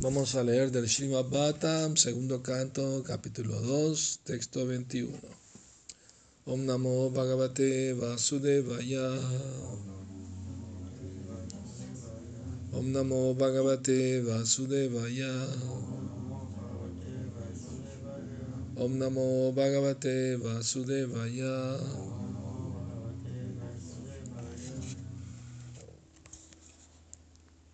Vamos a leer del Srimad Bhattam, segundo canto, capítulo 2, texto 21. Om Namo Bhagavate Vasudevaya. Om Namo Bhagavate Vasudevaya. Om Namo Bhagavate Vasudevaya. Nanam Chaiva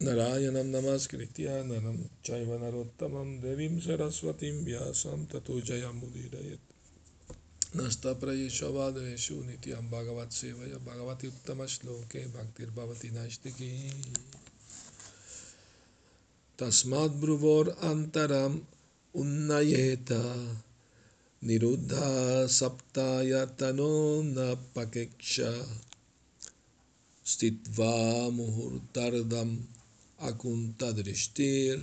नारायणं नमस्कृत्य नरं चैव नरोत्तमं देवीं सरस्वतीं व्यासं ततो जयमुदीरयत् नस्तप्रयेषवादेषु नित्यं भगवत्सेवय भगवति उत्तमश्लोके भक्तिर्भवति नास्तिकी तस्माद्ब्रुवोरन्तरम् उन्नयेत। निरुद्धा सप्तायतनो न पकेक्ष। स्थित्वा मुहूर्तार्धम् Akuntadrishtir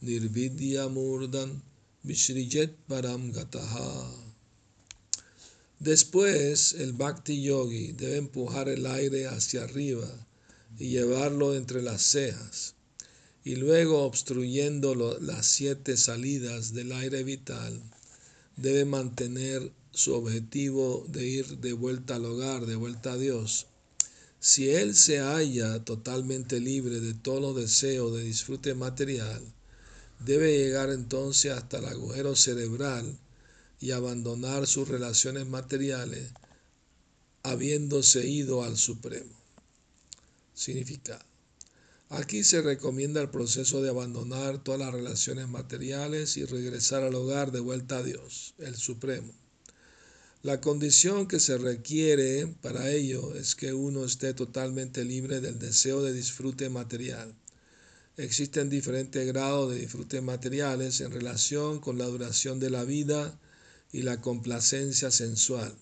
Nirvidya Murdan Vishrijet Param Gataha. Después, el Bhakti Yogi debe empujar el aire hacia arriba y llevarlo entre las cejas, y luego, obstruyendo las siete salidas del aire vital, debe mantener su objetivo de ir de vuelta al hogar, de vuelta a Dios si él se halla totalmente libre de todo los deseo de disfrute material, debe llegar entonces hasta el agujero cerebral y abandonar sus relaciones materiales, habiéndose ido al Supremo. Significado. Aquí se recomienda el proceso de abandonar todas las relaciones materiales y regresar al hogar de vuelta a Dios, el Supremo. La condición que se requiere para ello es que uno esté totalmente libre del deseo de disfrute material. Existen diferentes grados de disfrute materiales en relación con la duración de la vida y la complacencia sensual.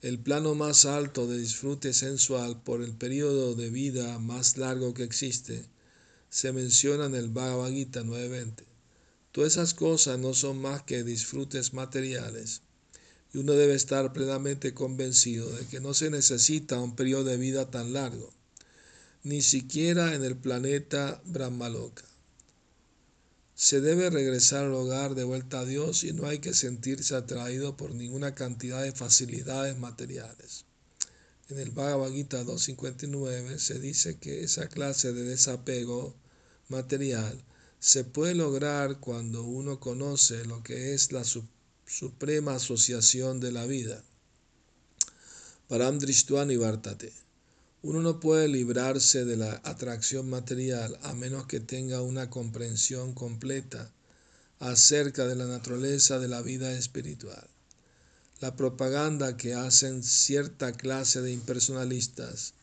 El plano más alto de disfrute sensual por el periodo de vida más largo que existe se menciona en el Bhagavad Gita 9.20. Todas esas cosas no son más que disfrutes materiales y uno debe estar plenamente convencido de que no se necesita un periodo de vida tan largo, ni siquiera en el planeta Brahmaloka. Se debe regresar al hogar de vuelta a Dios y no hay que sentirse atraído por ninguna cantidad de facilidades materiales. En el Bhagavad Gita 259 se dice que esa clase de desapego material se puede lograr cuando uno conoce lo que es la asociación de la vida. Param y. Uno no puede librarse de la atracción material a menos que tenga una comprensión completa acerca de la naturaleza de la vida espiritual. La propaganda que hacen cierta clase de impersonalistas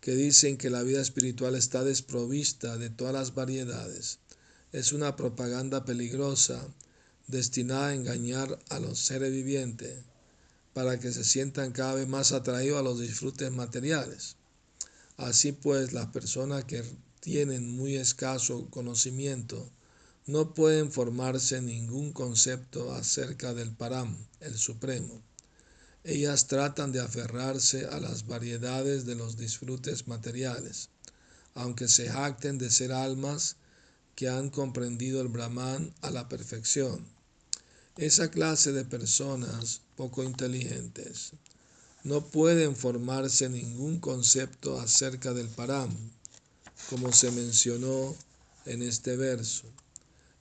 que dicen que la vida espiritual está desprovista de todas las variedades es una propaganda peligrosa destinada a engañar a los seres vivientes para que se sientan cada vez más atraídos a los disfrutes materiales. Así pues, las personas que tienen muy escaso conocimiento no pueden formarse ningún concepto acerca del Param, el Supremo. Ellas tratan de aferrarse a las variedades de los disfrutes materiales, aunque se jacten de ser almas que han comprendido el Brahman a la perfección esa clase de personas poco inteligentes no pueden formarse ningún concepto acerca del param, como se mencionó en este verso,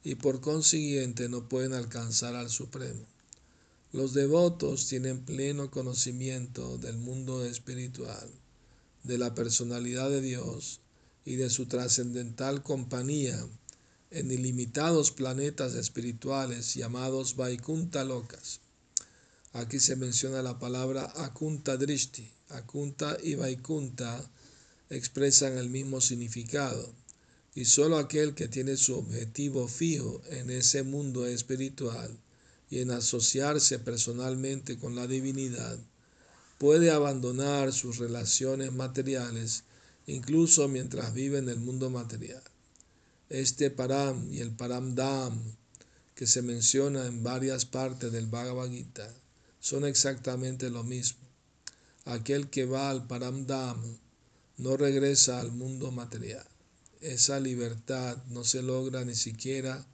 y por consiguiente no pueden alcanzar al Supremo. Los devotos tienen pleno conocimiento del mundo espiritual, de la personalidad de Dios y de su trascendental compañía en ilimitados planetas espirituales llamados Vaikunta locas. Aquí se menciona la palabra Akunta Drishti. Akunta y Vaikunta expresan el mismo significado, y solo aquel que tiene su objetivo fijo en ese mundo espiritual y en asociarse personalmente con la divinidad puede abandonar sus relaciones materiales incluso mientras vive en el mundo material. Este param y el param dam que se menciona en varias partes del Bhagavad Gita son exactamente lo mismo. Aquel que va al param dam no regresa al mundo material. esa libertad no se logra ni siquiera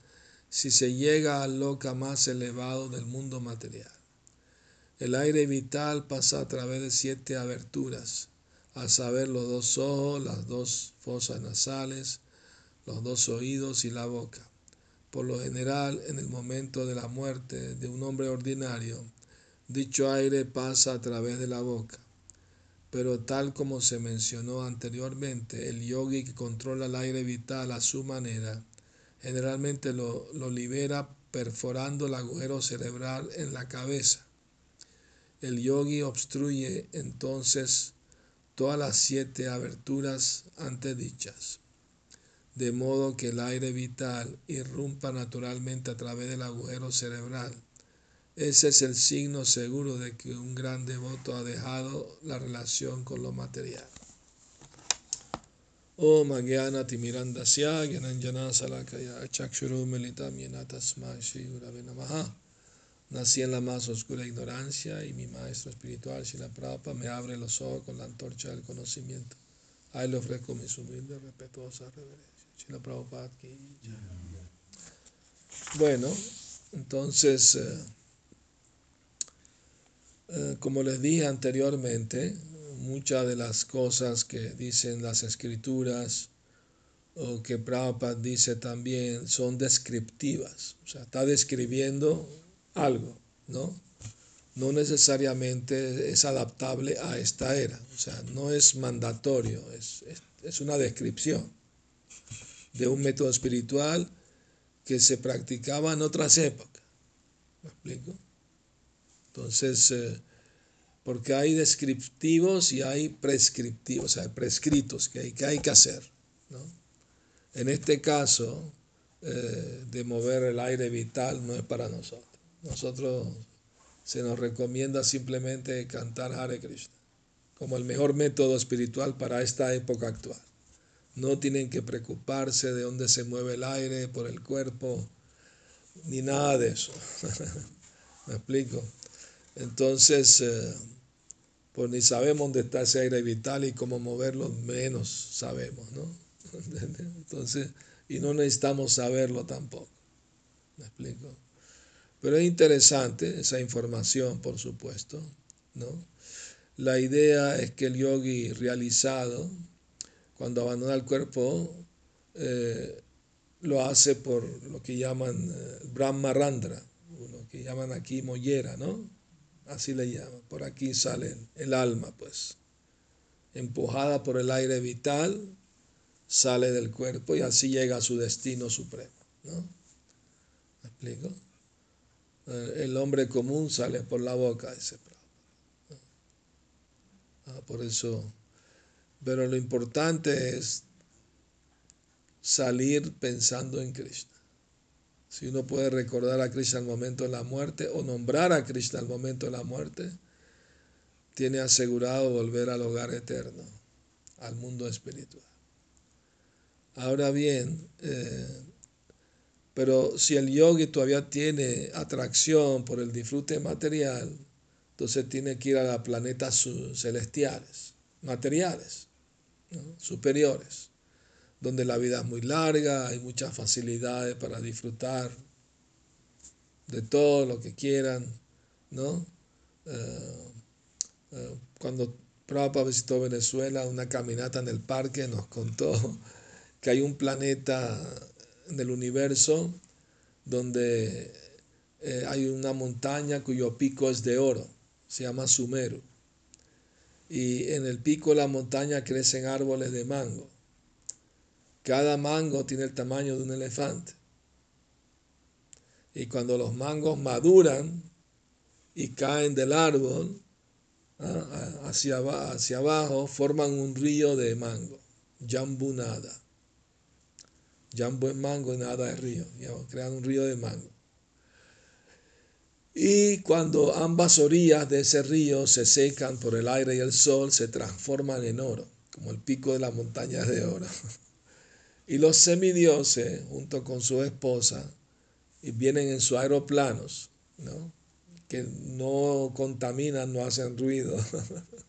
si se llega al loca más elevado del mundo material. El aire vital pasa a través de siete aberturas, a saber los dos ojos, las dos fosas nasales, los dos oídos y la boca. Por lo general, en el momento de la muerte de un hombre ordinario, dicho aire pasa a través de la boca. Pero tal como se mencionó anteriormente, el yogi que controla el aire vital a su manera, generalmente lo, lo libera perforando el agujero cerebral en la cabeza el yogi obstruye entonces todas las siete aberturas antedichas, de modo que el aire vital irrumpa naturalmente a través del agujero cerebral. Ese es el signo seguro de que un gran devoto ha dejado la relación con lo material. Timirandasya Gyananjana Salakaya Chakshuru Militam Yenatasma Shri Namaha Nací en la más oscura ignorancia y mi maestro espiritual, Shila Prabhupada, me abre los ojos con la antorcha del conocimiento. Ahí le ofrezco mis humildes, respetuosas reverencias. Bueno, entonces, eh, eh, como les dije anteriormente, muchas de las cosas que dicen las escrituras o que Prabhupada dice también son descriptivas. O sea, está describiendo algo, ¿no? No necesariamente es adaptable a esta era, o sea, no es mandatorio, es, es, una descripción de un método espiritual que se practicaba en otras épocas. ¿Me explico? Entonces, eh, porque hay descriptivos y hay prescriptivos, sea, prescritos que hay que, hay que hacer. ¿no? En este caso, eh, de mover el aire vital no es para nosotros. Nosotros se nos recomienda simplemente cantar Hare Krishna como el mejor método espiritual para esta época actual. No tienen que preocuparse de dónde se mueve el aire por el cuerpo, ni nada de eso. ¿Me explico? Entonces, eh, pues ni sabemos dónde está ese aire vital y cómo moverlo, menos sabemos, ¿no? Entonces, y no necesitamos saberlo tampoco. ¿Me explico? Pero es interesante esa información, por supuesto. ¿no? La idea es que el yogi realizado, cuando abandona el cuerpo, eh, lo hace por lo que llaman eh, Brahma Randra, lo que llaman aquí mollera, ¿no? Así le llaman. Por aquí sale el alma, pues. Empujada por el aire vital, sale del cuerpo y así llega a su destino supremo, ¿no? ¿Me explico? Eh, el hombre común sale por la boca, ese ah, por eso, pero lo importante es salir pensando en Krishna. Si uno puede recordar a Krishna al momento de la muerte o nombrar a Krishna al momento de la muerte, tiene asegurado volver al hogar eterno, al mundo espiritual. Ahora bien, eh, pero si el yogi todavía tiene atracción por el disfrute material, entonces tiene que ir a los planetas celestiales, materiales, superiores, donde la vida es muy larga, hay muchas facilidades para disfrutar de todo lo que quieran, ¿no? Eh, eh, cuando Prabhupada visitó Venezuela, una caminata en el parque nos contó que hay un planeta del universo donde eh, hay una montaña cuyo pico es de oro, se llama Sumeru. Y en el pico de la montaña crecen árboles de mango. Cada mango tiene el tamaño de un elefante. Y cuando los mangos maduran y caen del árbol ah, hacia, hacia abajo, forman un río de mango, Jambunada un buen mango y nada de río, crean un río de mango. Y cuando ambas orillas de ese río se secan por el aire y el sol, se transforman en oro, como el pico de las montañas de oro. Y los semidioses, junto con su esposa, vienen en sus aeroplanos, ¿no? que no contaminan, no hacen ruido,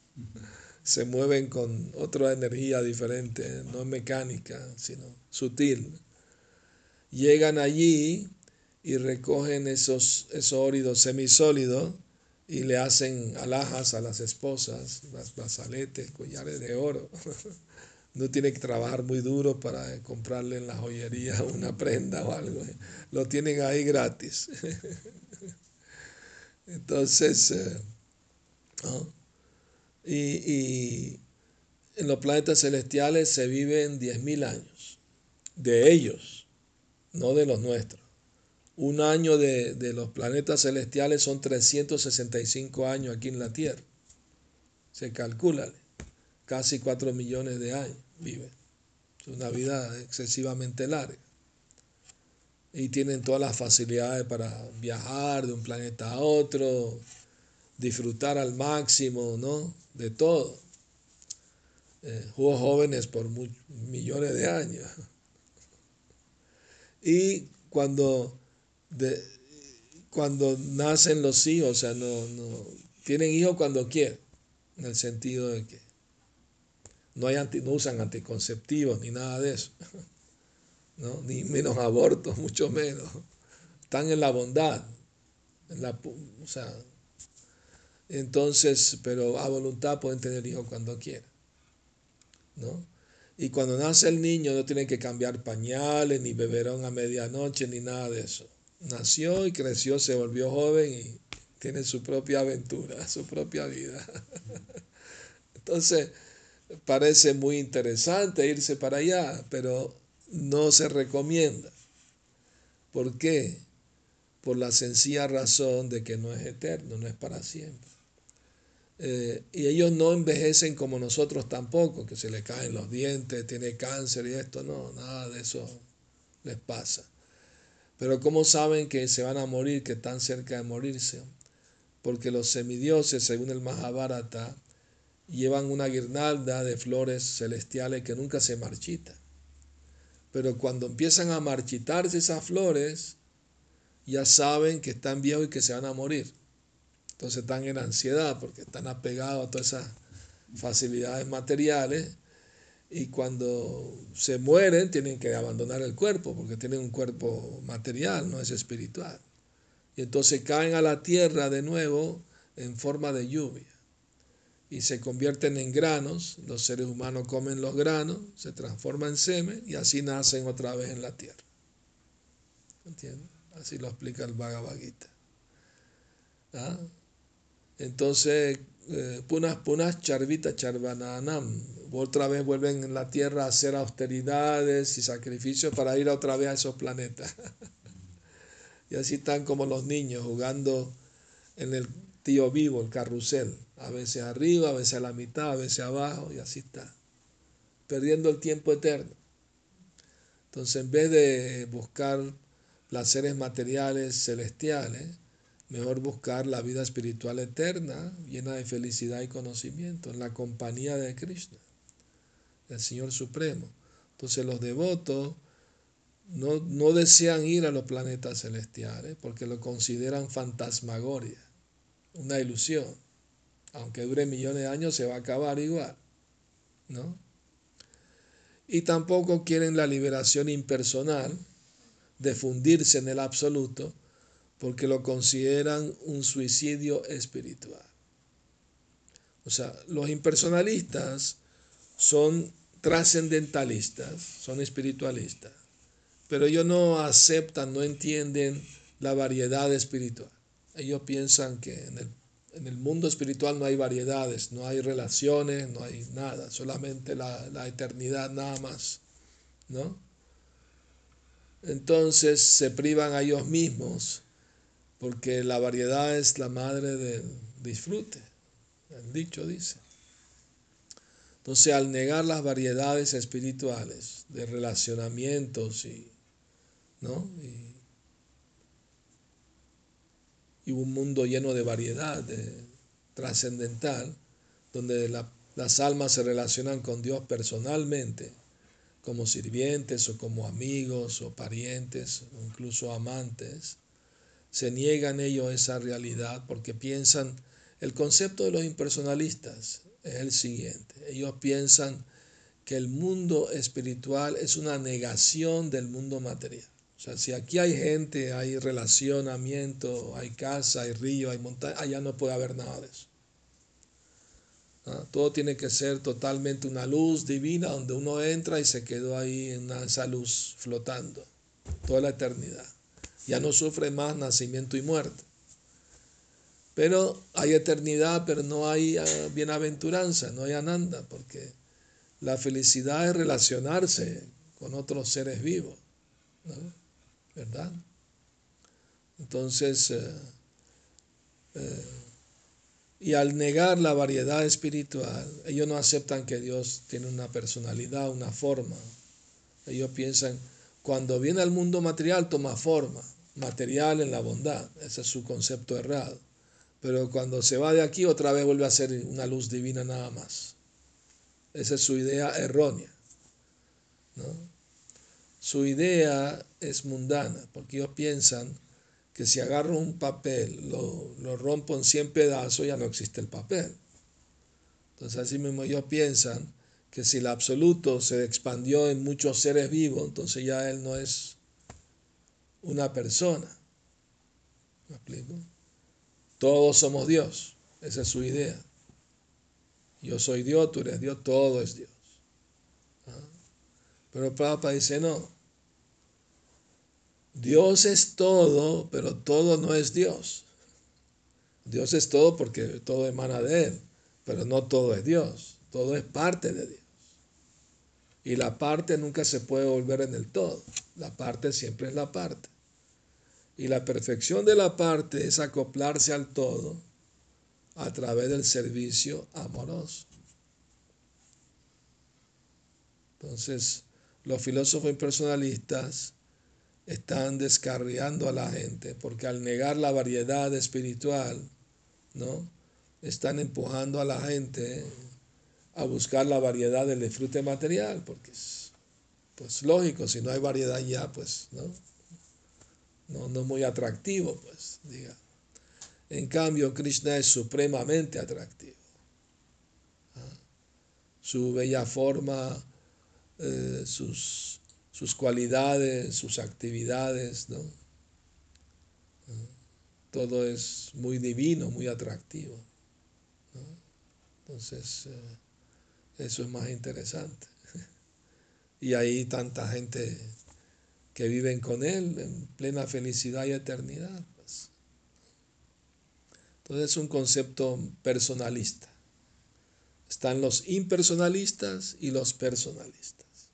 se mueven con otra energía diferente, no mecánica, sino sutil. Llegan allí y recogen esos, esos óridos semisólidos y le hacen alhajas a las esposas, las brazaletes, collares de oro. No tiene que trabajar muy duro para comprarle en la joyería una prenda o algo. Lo tienen ahí gratis. Entonces, eh, y, en los planetas celestiales se viven 10.000 años. De ellos, no de los nuestros. Un año de, de, los planetas celestiales son 365 años aquí en la Tierra. Se calcula casi 4 millones de años viven. Es una vida excesivamente larga. Y tienen todas las facilidades para viajar de un planeta a otro, disfrutar al máximo, ¿no? De todo. Eh, jóvenes por millones de años. Y cuando, de, cuando nacen los hijos, o sea, no, no, tienen hijos cuando quieren, en el sentido de que no, hay anti, no usan anticonceptivos ni nada de eso, ¿no? ni menos abortos, mucho menos. Están en la bondad, en la, o sea, entonces, pero a voluntad pueden tener hijos cuando quieran. ¿no? Y cuando nace el niño no tienen que cambiar pañales, ni beberón a medianoche, ni nada de eso. Nació y creció, se volvió joven y tiene su propia aventura, su propia vida. Entonces, parece muy interesante irse para allá, pero no se recomienda. ¿Por qué? Por la sencilla razón de que no es eterno, no es para siempre. Eh, y ellos no envejecen como nosotros tampoco, que se le caen los dientes, tiene cáncer y esto, no, nada de eso les pasa. Pero ¿cómo saben que se van a morir, que están cerca de morirse? Porque los semidioses, según el Mahabharata, llevan una guirnalda de flores celestiales que nunca se marchita. Pero cuando empiezan a marchitarse esas flores, ya saben que están viejos y que se van a morir. Entonces están en ansiedad porque están apegados a todas esas facilidades materiales y cuando se mueren tienen que abandonar el cuerpo porque tienen un cuerpo material, no es espiritual. Y entonces caen a la tierra de nuevo en forma de lluvia y se convierten en granos, los seres humanos comen los granos, se transforman en semen y así nacen otra vez en la tierra. ¿Entiendes? Así lo explica el Bhagavad Gita. ¿Ah? Entonces, eh, punas, punas, charvita, charvananam, otra vez vuelven en la tierra a hacer austeridades y sacrificios para ir otra vez a esos planetas. y así están como los niños jugando en el tío vivo, el carrusel a veces arriba, a veces a la mitad, a veces abajo, y así está, perdiendo el tiempo eterno. Entonces, en vez de buscar placeres materiales celestiales, mejor buscar la vida espiritual eterna, llena de felicidad y conocimiento, en la compañía de Krishna, el Señor Supremo. Entonces, los devotos no, no desean ir a los planetas celestiales porque lo consideran fantasmagoria, una ilusión aunque dure millones de años, se va a acabar igual. ¿no? Y tampoco quieren la liberación impersonal de fundirse en el absoluto porque lo consideran un suicidio espiritual. O sea, los impersonalistas son trascendentalistas, son espiritualistas, pero ellos no aceptan, no entienden la variedad espiritual. Ellos piensan que en el en el mundo espiritual no hay variedades, no hay relaciones, no hay nada, solamente la, eternidad nada más, ¿no? Entonces se privan a ellos mismos porque la variedad es la madre del disfrute, el dicho dice. Entonces al negar las variedades espirituales de relacionamientos y, ¿no? y un mundo lleno de variedad trascendental, donde las almas se relacionan con Dios personalmente, como sirvientes o como amigos o parientes o incluso amantes, se niegan ellos esa realidad porque piensan, el concepto de los impersonalistas es el siguiente. Ellos piensan que el mundo espiritual es una negación del mundo material. O sea, si aquí hay gente, hay relacionamiento, hay casa, hay río, hay montaña, allá no puede haber nada de eso. ¿Ah? Todo tiene que ser totalmente una luz divina donde uno entra y se quedó ahí en esa luz flotando toda la eternidad. Ya no sufre más nacimiento y muerte. Pero hay eternidad, pero no hay ah, bienaventuranza, no hay ananda, porque la felicidad es relacionarse con otros seres vivos, ¿no? ¿verdad? Entonces, eh, eh, y al negar la variedad espiritual, ellos no aceptan que Dios tiene una personalidad, una forma. Ellos piensan, cuando viene al mundo material toma forma, material en la bondad. Ese es su concepto errado. Pero cuando se va de aquí otra vez vuelve a ser una luz divina nada más. Esa es su idea errónea. Su idea es mundana, porque ellos piensan que si agarro un papel, lo, lo rompo en 100 pedazos, ya no existe el papel. Entonces así mismo ellos piensan que si el absoluto se expandió en muchos seres vivos, entonces ya él no es una persona. ¿Me explico? Todos somos Dios. Esa es su idea. Yo soy Dios, tú eres Dios, todo es Dios. ¿Ah? Pero Papa dice, no. Dios es todo, pero todo no es Dios. Dios es todo porque todo emana de Él, pero no todo es Dios. Todo es parte de Dios. Y la parte nunca se puede volver en el todo. La parte siempre es la parte. Y la perfección de la parte es acoplarse al todo a través del servicio amoroso. Entonces, los filósofos impersonalistas están descarriando a la gente porque al negar la variedad espiritual, ¿no? Están empujando a la gente a buscar la variedad del disfrute material, porque es pues lógico, si no hay variedad ya, pues, ¿no? No, no muy atractivo, pues, diga. En cambio, Krishna es supremamente atractivo. ¿Ah? Su bella forma, eh, sus, sus, cualidades, sus actividades, ¿no? ¿Ah? Todo es muy divino, muy atractivo. Entonces, eh, eso es más interesante. y ahí tanta gente que viven con Él en plena felicidad y eternidad. Pues. Entonces es un concepto personalista. Están los impersonalistas y los personalistas.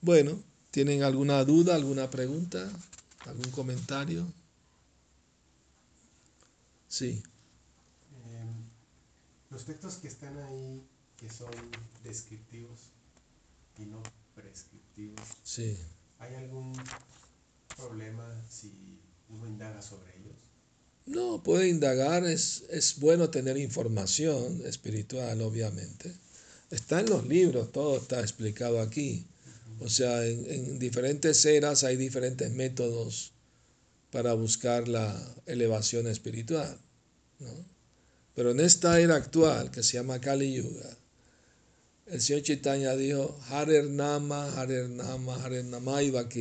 Bueno, ¿tienen alguna duda, alguna pregunta, algún comentario? Sí. Em, los textos que están ahí, que son descriptivos y no prescriptivos. Sí. ¿Hay algún problema si uno indaga sobre ellos? No, puede indagar, es, es bueno tener información espiritual, obviamente. Está en los libros, todo está explicado aquí. O sea, en, en diferentes eras hay diferentes métodos para buscar la elevación espiritual. ¿no? Pero en esta era actual, que se llama Kali Yuga, el señor Chaitanya dijo, Harer Nama, Harer Nama, Harer Nama,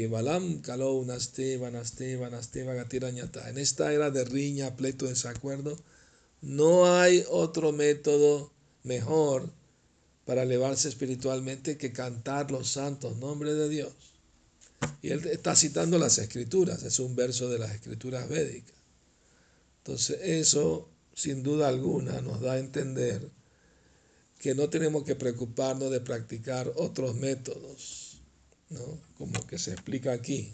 Balam, Kalou, Naste, Banaste, Banaste, Bagatirañata. En esta era de riña, pleito, desacuerdo, no hay otro método mejor para elevarse espiritualmente que cantar los santos nombres de Dios. Y él está citando las escrituras, es un verso de las escrituras védicas. Entonces eso, sin duda alguna, nos da a entender que no tenemos que preocuparnos de practicar otros métodos, ¿no? como que se explica aquí.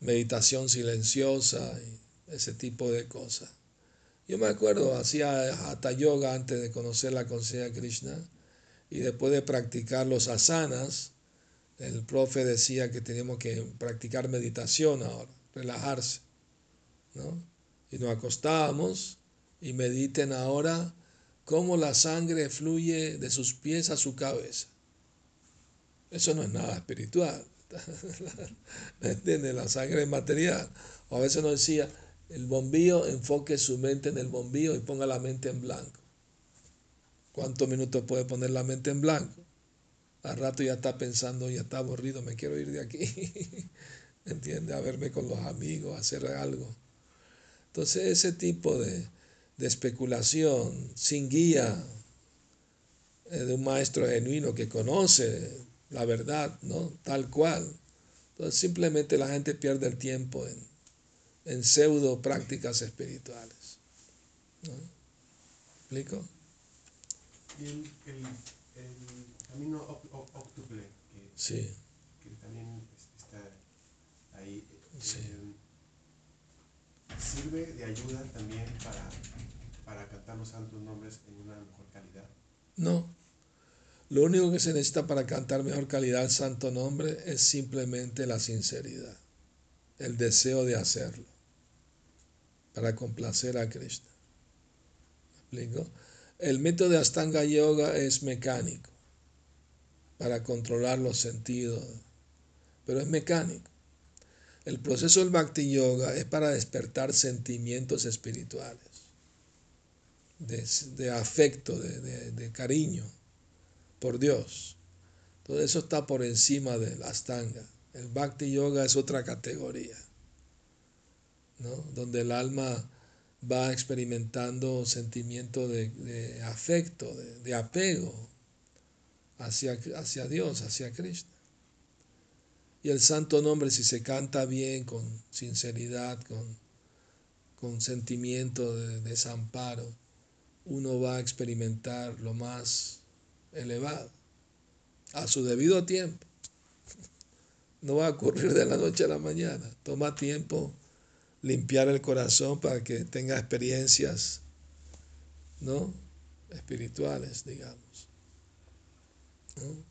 Meditación silenciosa y ese tipo de cosas. Yo me acuerdo, hacía hatha yoga antes de conocer la conciencia de Krishna y después de practicar los asanas, el profe decía que teníamos que practicar meditación ahora, relajarse. ¿no? Y nos acostábamos y mediten ahora cómo la sangre fluye de sus pies a su cabeza. Eso no es nada espiritual. ¿Me entiendes? La sangre es material. O a veces nos decía, el bombillo, enfoque su mente en el bombillo y ponga la mente en blanco. ¿Cuántos minutos puede poner la mente en blanco? Al rato ya está pensando, ya está aburrido, me quiero ir de aquí. ¿Entiende? A verme con los amigos, hacer algo. Entonces ese tipo de, de especulación sin guía eh, de un maestro genuino que conoce la verdad, ¿no? Tal cual. Entonces simplemente la gente pierde el tiempo en, en pseudo prácticas espirituales. ¿no? ¿Explico? Y el, el, el camino octuple, que, Sí, que también está ahí, Sí. eh, sirve de ayuda también para, para cantar los santos nombres en una mejor calidad. no. Lo único que se necesita para cantar mejor calidad el santo nombre es simplemente la sinceridad, el deseo de hacerlo, para complacer a Krishna. ¿Me explico? El método de Astanga Yoga es mecánico, para controlar los sentidos, pero es mecánico. El proceso del Bhakti Yoga es para despertar sentimientos espirituales, de, de afecto, de, de, de cariño por Dios. Todo eso está por encima del Astanga. El Bhakti Yoga es otra categoría, ¿no? donde el alma va experimentando sentimiento de, de afecto, de, de apego hacia, Dios, hacia Krishna. Y el santo nombre, si se canta bien, con sinceridad, con, con sentimiento de desamparo, uno va a experimentar lo más elevado a su debido tiempo. No va a ocurrir de la noche a la mañana. Toma tiempo limpiar el corazón para que tenga experiencias, ¿no? Espirituales, digamos. ¿no?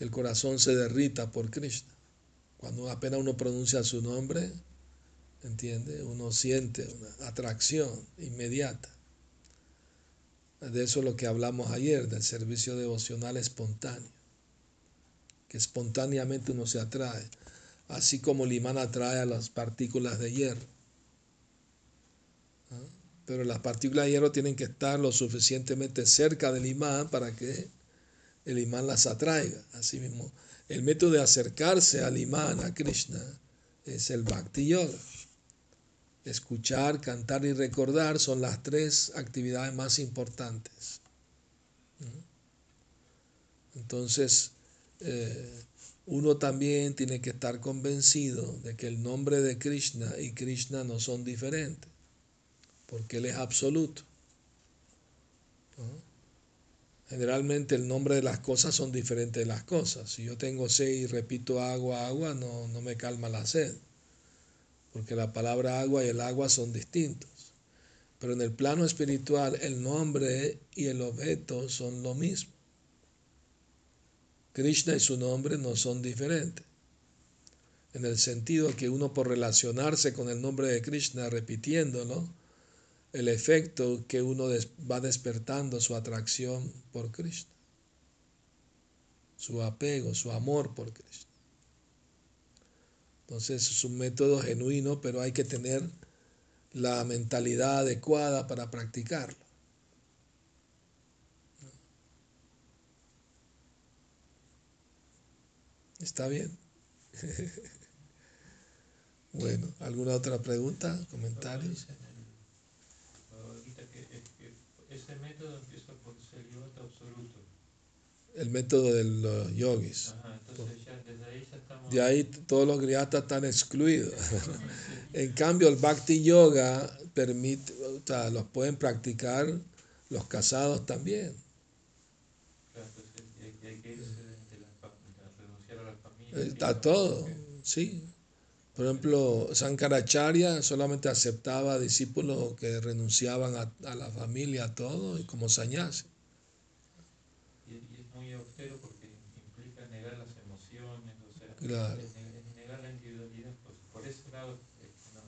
El corazón se derrita por Krishna. Cuando apenas uno pronuncia su nombre, ¿entiende? Uno siente una atracción inmediata. De eso es lo que hablamos ayer, del servicio devocional espontáneo, que espontáneamente uno se atrae, así como el imán atrae a las partículas de hierro. ¿Ah? Pero las partículas de hierro tienen que estar lo suficientemente cerca del imán para que el imán las atraiga. Así mismo, el método de acercarse al imán, a Krishna, es el Bhakti Yoga. Escuchar, cantar y recordar son las tres actividades más importantes. Entonces, eh, uno también tiene que estar convencido de que el nombre de Krishna y Krishna no son diferentes, porque Él es absoluto. ¿no? Generalmente el nombre de las cosas son diferentes de las cosas. Si yo tengo sed y repito agua, agua, no, no me calma la sed porque la palabra agua y el agua son distintos. Pero en el plano espiritual el nombre y el objeto son lo mismo. Krishna y su nombre no son diferentes. En el sentido que uno por relacionarse con el nombre de Krishna repitiéndolo, el efecto que uno va despertando su atracción por Krishna, su apego, su amor por Krishna. Entonces es un método genuino, pero hay que tener la mentalidad adecuada para practicarlo. ¿Está bien? bueno, ¿alguna otra pregunta, comentarios? Ese método empieza por celibato absoluto. El método de los yogis. Ajá, entonces ya desde ahí ya estamos. De ahí todos los griatas están excluidos. en cambio, el Bhakti Yoga permite, o sea, los pueden practicar los casados también. Claro, entonces hay, hay que irse de, la, de renunciar a la familia. Está todo, sí. Por ejemplo, Sankaracharya solamente aceptaba discípulos que renunciaban a, a la familia, a todo, y como sañase. Y, y es muy austero porque implica negar las emociones, o sea, Claro. es es negar la individualidad. Pues, por ese lado, eh, no,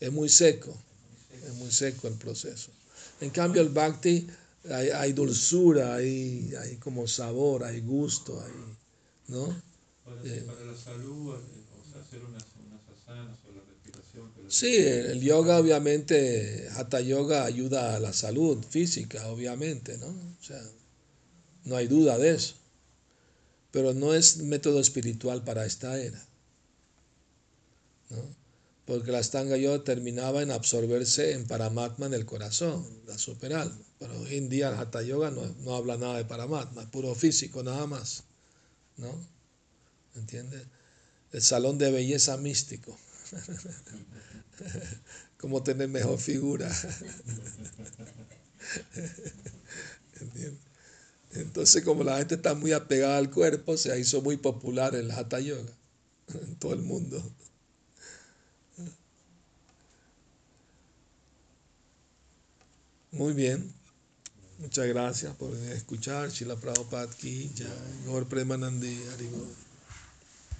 Es muy seco, es muy seco. es muy seco el proceso. En cambio, el Bhakti hay, hay dulzura, hay, hay como sabor, hay gusto, hay, ¿no? Eh. para la salud, Sí, el yoga obviamente, Hatha Yoga ayuda a la salud física, obviamente, ¿no? O sea, no hay duda de eso. Pero no es método espiritual para esta era. ¿no? Porque la Stanga Yoga terminaba en absorberse en Paramatma en el corazón, la superalma. Pero hoy en día el Hatha Yoga no, no habla nada de Paramatma, puro físico nada más. ¿No? ¿Entiendes? El salón de belleza místico. Cómo tener mejor figura. Entonces, como la gente está muy apegada al cuerpo, se hizo muy popular el Hatha Yoga en todo el mundo. Muy bien. Muchas gracias por escuchar. Shila Prabhupada jai. Gaur Premanandi.